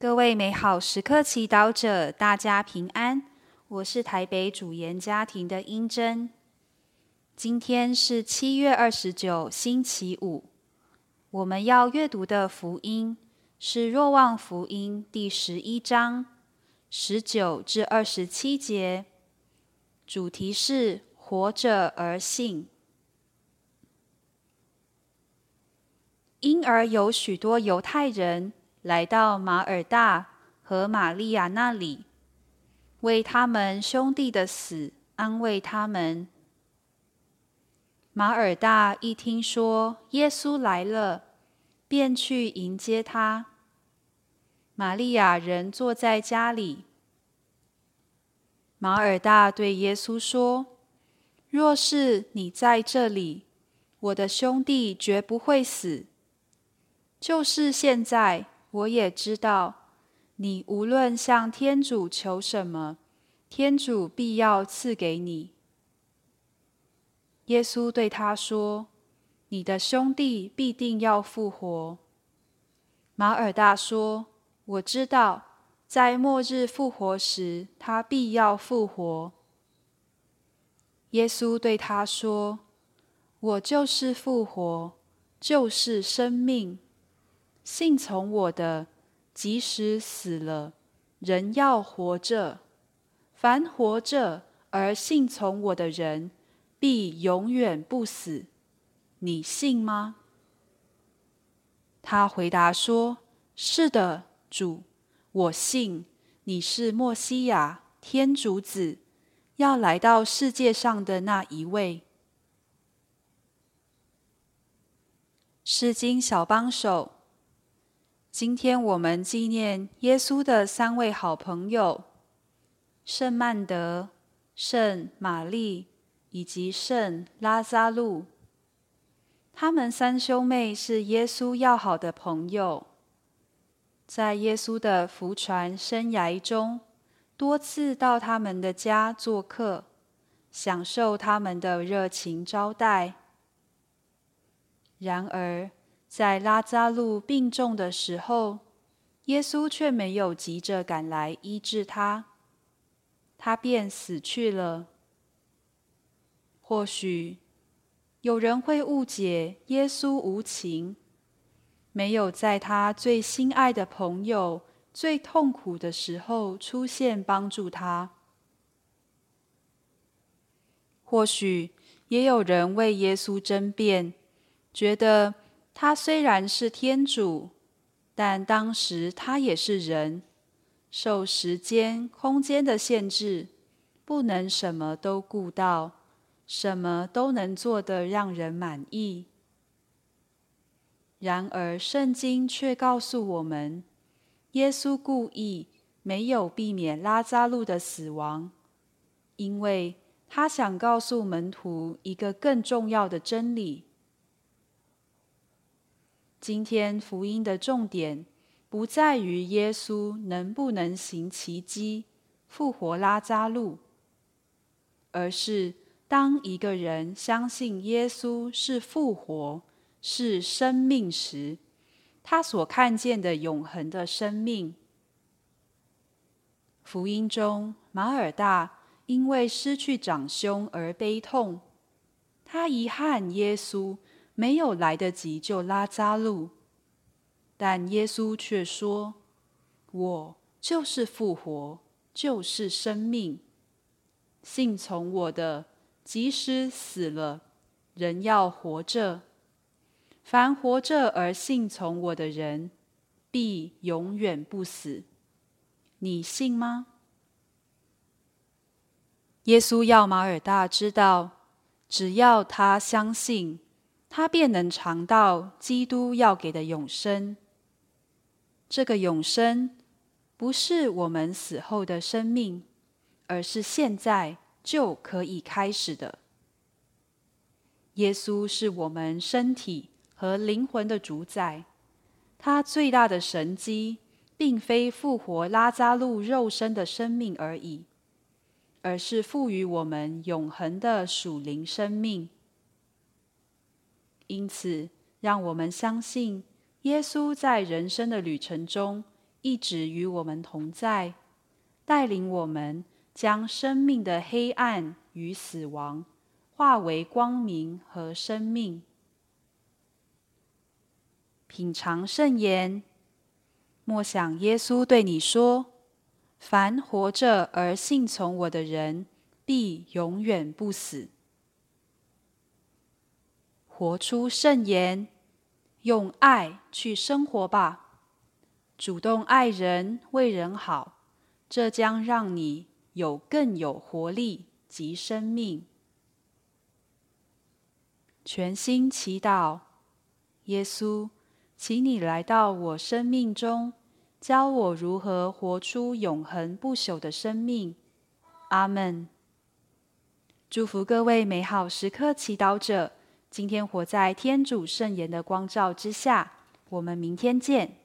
各位美好时刻祈祷者，大家平安。我是台北主研家庭的英珍。今天是七月二十九，星期五。我们要阅读的福音是《若望福音》第十一章十九至二十七节，主题是“活着而信”。因而有许多犹太人。来到马尔大和玛利亚那里，为他们兄弟的死安慰他们。马尔大一听说耶稣来了，便去迎接他。玛利亚人坐在家里。马尔大对耶稣说：“若是你在这里，我的兄弟绝不会死。就是现在。”我也知道，你无论向天主求什么，天主必要赐给你。耶稣对他说：“你的兄弟必定要复活。”马尔大说：“我知道，在末日复活时，他必要复活。”耶稣对他说：“我就是复活，就是生命。”信从我的，即使死了，人要活着；凡活着而信从我的人，必永远不死。你信吗？他回答说：“是的，主，我信你是莫西亚，天主子，要来到世界上的那一位。”诗经小帮手。今天我们纪念耶稣的三位好朋友：圣曼德、圣玛丽以及圣拉扎路。他们三兄妹是耶稣要好的朋友，在耶稣的福传生涯中，多次到他们的家做客，享受他们的热情招待。然而，在拉扎路病重的时候，耶稣却没有急着赶来医治他，他便死去了。或许有人会误解耶稣无情，没有在他最心爱的朋友最痛苦的时候出现帮助他。或许也有人为耶稣争辩，觉得。他虽然是天主，但当时他也是人，受时间、空间的限制，不能什么都顾到，什么都能做得让人满意。然而，圣经却告诉我们，耶稣故意没有避免拉扎路的死亡，因为他想告诉门徒一个更重要的真理。今天福音的重点不在于耶稣能不能行奇迹复活拉扎路，而是当一个人相信耶稣是复活、是生命时，他所看见的永恒的生命。福音中，马尔大因为失去长兄而悲痛，他遗憾耶稣。没有来得及救拉扎路，但耶稣却说：“我就是复活，就是生命。信从我的，即使死了，人要活着；凡活着而信从我的人，必永远不死。你信吗？”耶稣要马尔大知道，只要他相信。他便能尝到基督要给的永生。这个永生不是我们死后的生命，而是现在就可以开始的。耶稣是我们身体和灵魂的主宰。他最大的神迹，并非复活拉扎路肉身的生命而已，而是赋予我们永恒的属灵生命。因此，让我们相信，耶稣在人生的旅程中一直与我们同在，带领我们将生命的黑暗与死亡化为光明和生命。品尝圣言，默想耶稣对你说：“凡活着而信从我的人，必永远不死。”活出圣言，用爱去生活吧。主动爱人，为人好，这将让你有更有活力及生命。全心祈祷，耶稣。请你来到我生命中，教我如何活出永恒不朽的生命。阿门。祝福各位美好时刻祈祷者，今天活在天主圣言的光照之下。我们明天见。